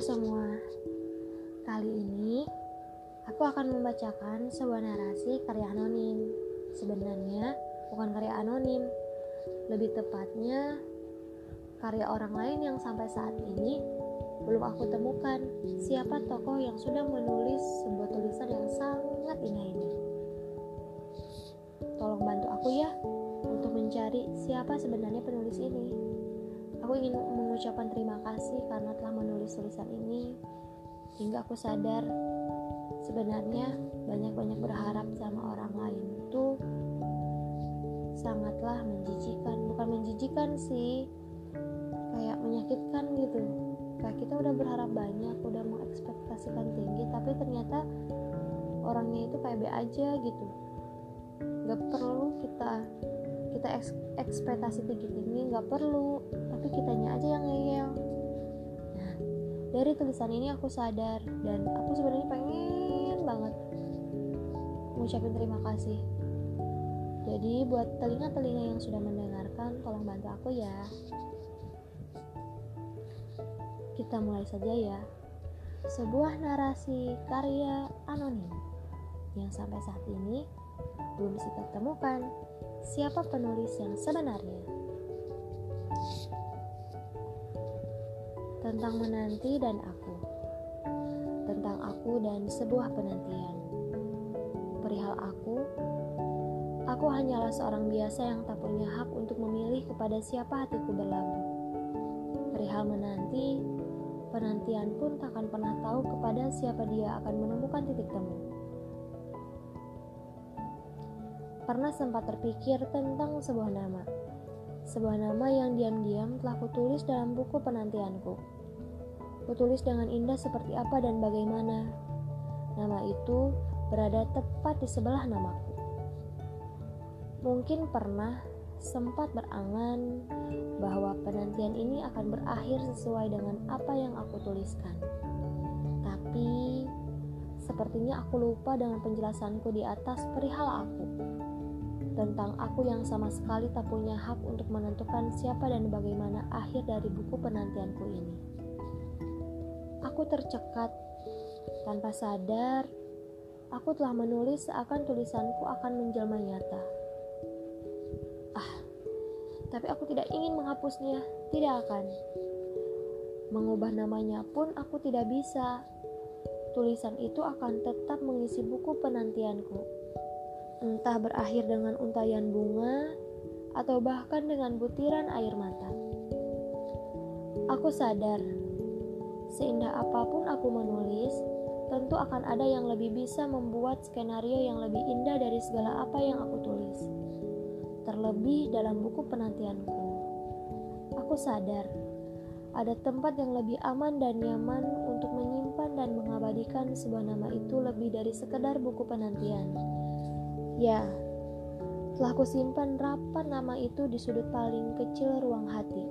Semua, kali ini aku akan membacakan sebuah narasi karya anonim. Sebenarnya bukan karya anonim, lebih tepatnya karya orang lain yang sampai saat ini belum aku temukan siapa tokoh yang sudah menulis sebuah tulisan yang sangat indah ini. Tolong bantu aku ya untuk mencari siapa sebenarnya penulis ini. Aku ingin mengucapkan terima kasih karena telah menulis tulisan ini hingga aku sadar sebenarnya banyak-banyak berharap sama orang lain. Itu sangatlah menjijikan bukan menjijikan sih kayak menyakitkan gitu. Kayak kita udah berharap banyak udah mengekspektasikan tinggi tapi ternyata orangnya itu kayak be aja gitu. Gak perlu kita kita ekspektasi tinggi-tinggi nggak perlu tapi kitanya aja yang ngeyel. Nah dari tulisan ini aku sadar dan aku sebenarnya pengen banget ngucapin terima kasih. Jadi buat telinga-telinga yang sudah mendengarkan tolong bantu aku ya. Kita mulai saja ya. Sebuah narasi karya anonim yang sampai saat ini belum bisa temukan siapa penulis yang sebenarnya. Tentang menanti dan aku. Tentang aku dan sebuah penantian. Perihal aku, aku hanyalah seorang biasa yang tak punya hak untuk memilih kepada siapa hatiku berlabuh. Perihal menanti, penantian pun takkan pernah tahu kepada siapa dia akan menemukan titik temu. pernah sempat terpikir tentang sebuah nama. Sebuah nama yang diam-diam telah kutulis dalam buku penantianku. Kutulis dengan indah seperti apa dan bagaimana. Nama itu berada tepat di sebelah namaku. Mungkin pernah sempat berangan bahwa penantian ini akan berakhir sesuai dengan apa yang aku tuliskan. Tapi sepertinya aku lupa dengan penjelasanku di atas perihal aku tentang aku yang sama sekali tak punya hak untuk menentukan siapa dan bagaimana akhir dari buku penantianku ini. Aku tercekat tanpa sadar, aku telah menulis seakan tulisanku akan menjelma nyata. Ah, tapi aku tidak ingin menghapusnya, tidak akan. Mengubah namanya pun aku tidak bisa. Tulisan itu akan tetap mengisi buku penantianku entah berakhir dengan untayan bunga atau bahkan dengan butiran air mata. Aku sadar, seindah apa pun aku menulis, tentu akan ada yang lebih bisa membuat skenario yang lebih indah dari segala apa yang aku tulis. Terlebih dalam buku penantianku. Aku sadar, ada tempat yang lebih aman dan nyaman untuk menyimpan dan mengabadikan sebuah nama itu lebih dari sekedar buku penantian Ya, telah kusimpan rapat nama itu di sudut paling kecil ruang hati.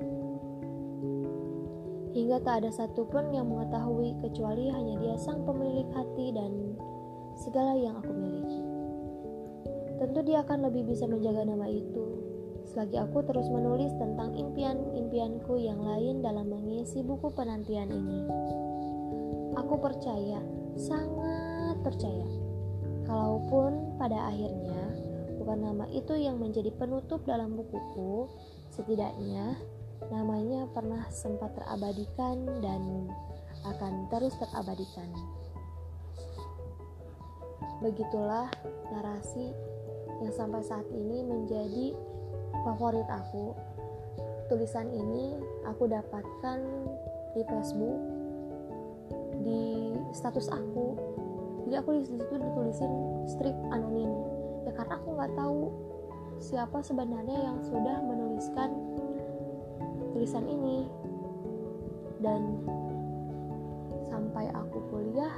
Hingga tak ada satupun yang mengetahui kecuali hanya dia sang pemilik hati dan segala yang aku miliki. Tentu dia akan lebih bisa menjaga nama itu selagi aku terus menulis tentang impian-impianku yang lain dalam mengisi buku penantian ini. Aku percaya, sangat percaya Kalaupun pada akhirnya bukan nama itu yang menjadi penutup dalam bukuku, setidaknya namanya pernah sempat terabadikan dan akan terus terabadikan. Begitulah narasi yang sampai saat ini menjadi favorit aku. Tulisan ini aku dapatkan di Facebook, di status aku jadi aku di situ ditulisin strip anonim. Ya karena aku nggak tahu siapa sebenarnya yang sudah menuliskan tulisan ini. Dan sampai aku kuliah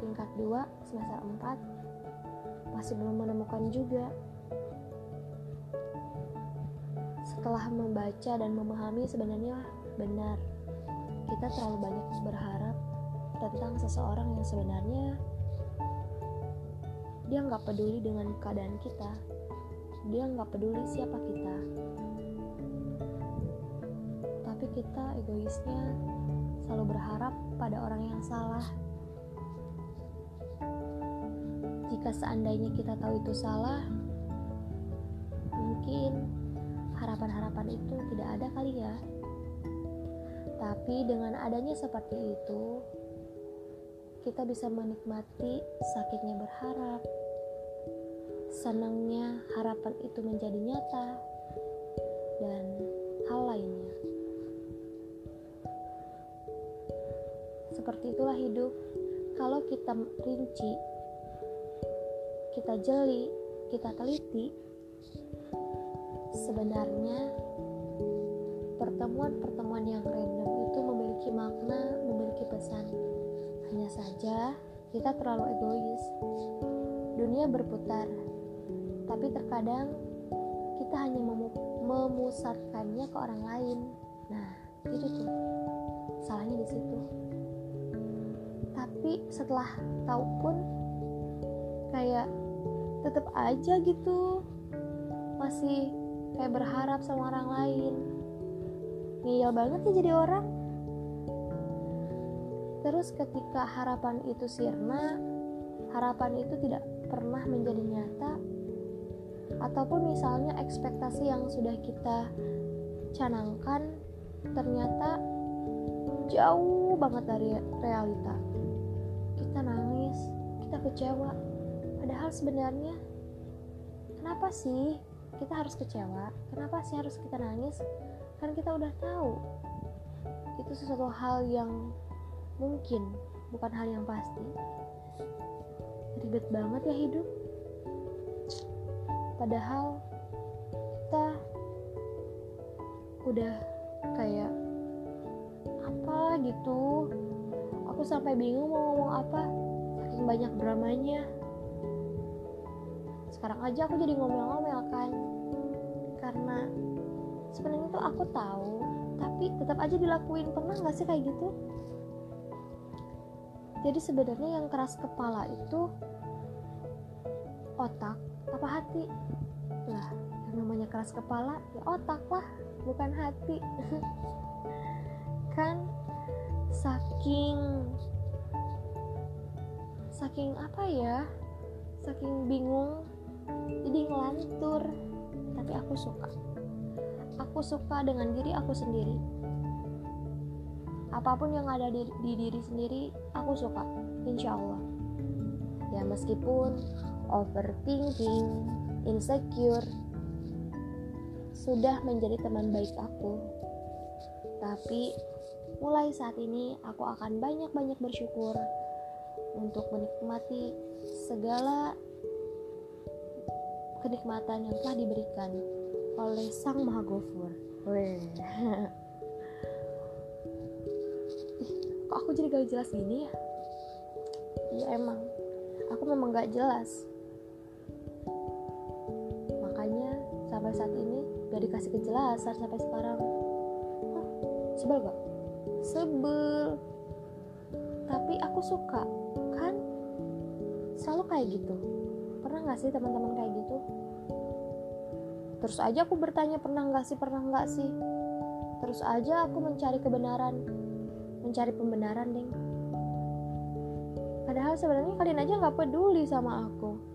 tingkat 2 semester 4 masih belum menemukan juga. Setelah membaca dan memahami sebenarnya benar. Kita terlalu banyak berharap tentang seseorang yang sebenarnya dia nggak peduli dengan keadaan kita dia nggak peduli siapa kita tapi kita egoisnya selalu berharap pada orang yang salah. Jika seandainya kita tahu itu salah, mungkin harapan-harapan itu tidak ada kali ya. Tapi dengan adanya seperti itu, kita bisa menikmati sakitnya berharap, senangnya harapan itu menjadi nyata, dan hal lainnya. Seperti itulah hidup. Kalau kita rinci, kita jeli, kita teliti, sebenarnya pertemuan-pertemuan yang random itu memiliki makna, memiliki pesan. Hanya saja kita terlalu egois. Dunia berputar, tapi terkadang kita hanya memusatkannya ke orang lain. Nah, itu tuh salahnya di situ. Tapi setelah tahu pun kayak tetap aja gitu masih kayak berharap sama orang lain ngiyel banget ya jadi orang Terus ketika harapan itu sirna, harapan itu tidak pernah menjadi nyata, ataupun misalnya ekspektasi yang sudah kita canangkan ternyata jauh banget dari realita. Kita nangis, kita kecewa. Padahal sebenarnya kenapa sih kita harus kecewa? Kenapa sih harus kita nangis? Kan kita udah tahu itu sesuatu hal yang mungkin bukan hal yang pasti ribet banget ya hidup padahal kita udah kayak apa gitu? Aku sampai bingung mau ngomong apa saking banyak dramanya. Sekarang aja aku jadi ngomel-ngomel kan. Karena sebenarnya tuh aku tahu tapi tetap aja dilakuin. Pernah nggak sih kayak gitu? Jadi sebenarnya yang keras kepala itu otak apa hati. Lah yang namanya keras kepala ya otak lah bukan hati. Kan saking saking apa ya saking bingung jadi ngelantur. Tapi aku suka. Aku suka dengan diri aku sendiri. Apa pun yang ada di, di diri sendiri aku suka insya Allah. Ya meskipun overthinking insecure sudah menjadi teman baik aku. Tapi mulai saat ini aku akan banyak-banyak bersyukur untuk menikmati segala kenikmatan yang telah diberikan oleh Sang Maha Gofur. kok aku jadi gak jelas gini ya? Ya emang. Aku memang gak jelas sampai saat ini gak dikasih kejelasan sampai sekarang. Hah, sebel gak? sebel. Tapi aku suka kan? Selalu kayak gitu. Pernah gak sih teman-teman kayak gitu? Terus aja aku bertanya pernah gak sih? Pernah gak sih? Terus aja aku mencari kebenaran. Mencari pembenaran ding. Padahal sebenarnya kalian aja nggak peduli sama aku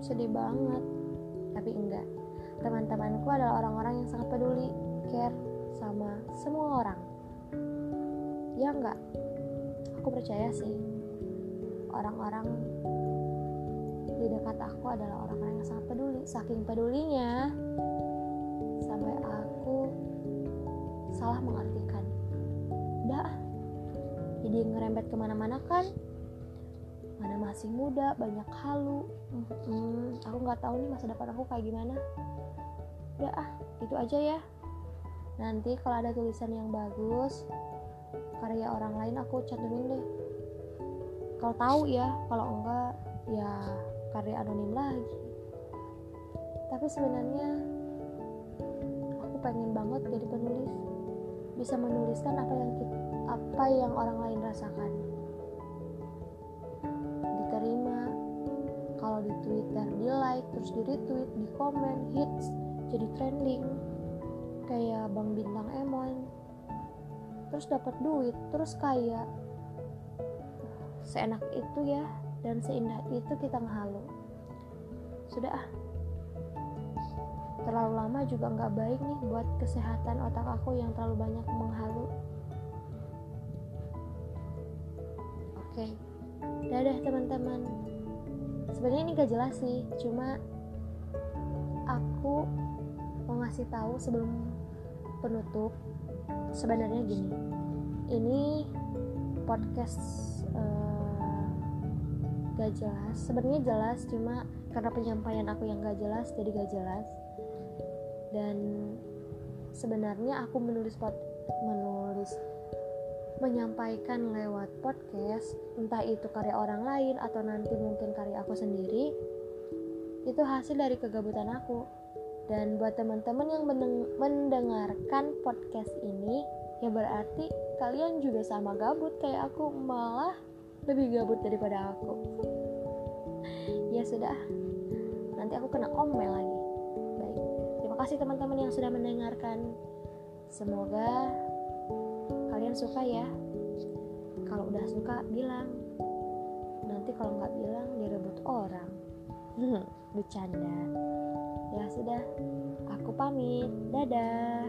sedih banget. Tapi enggak. Teman-temanku adalah orang-orang yang sangat peduli care sama semua orang. Ya enggak? Aku percaya sih. Orang-orang di dekat aku adalah orang-orang yang sangat peduli. Saking pedulinya sampai aku salah mengartikan. Udah jadi ngerembet ke mana-mana kan masih muda banyak halu. Hmm, aku nggak tahu nih masa depan aku kayak gimana. Udah ah itu aja ya. Nanti kalau ada tulisan yang bagus karya orang lain aku cantumin deh. Kalau tahu ya kalau enggak ya karya anonim lagi. Tapi sebenarnya aku pengen banget jadi penulis. Bisa menuliskan apa yang kita, apa yang orang lain rasakan. Twitter di like, terus di retweet, di komen, hits, jadi trending, kayak Bang Bintang Emon. terus dapat duit terus kaya seenak itu ya dan seindah itu kita ngehalu. Sudah ah. Terlalu lama juga nggak baik nih buat kesehatan otak aku yang terlalu banyak menghalu. Oke. Dadah teman-teman sebenarnya ini gak jelas sih cuma aku mau ngasih tahu sebelum penutup sebenarnya gini. Ini podcast uh, gak jelas. Sebenarnya jelas cuma karena penyampaian aku yang gak jelas jadi gak jelas. Dan sebenarnya aku menulis pot menulis menyampaikan lewat podcast entah itu karya orang lain atau nanti mungkin karya aku sendiri itu hasil dari kegabutan aku. Dan buat teman-teman yang mendengarkan podcast ini ya berarti kalian juga sama gabut kayak aku malah lebih gabut daripada aku. Ya sudah nanti aku kena omel lagi. Baik terima kasih teman-teman yang sudah mendengarkan. Semoga kalian suka ya. Kalau udah suka bilang. Nanti kalau nggak bilang direbut orang. Bercanda. Ya sudah aku pamit. Dadah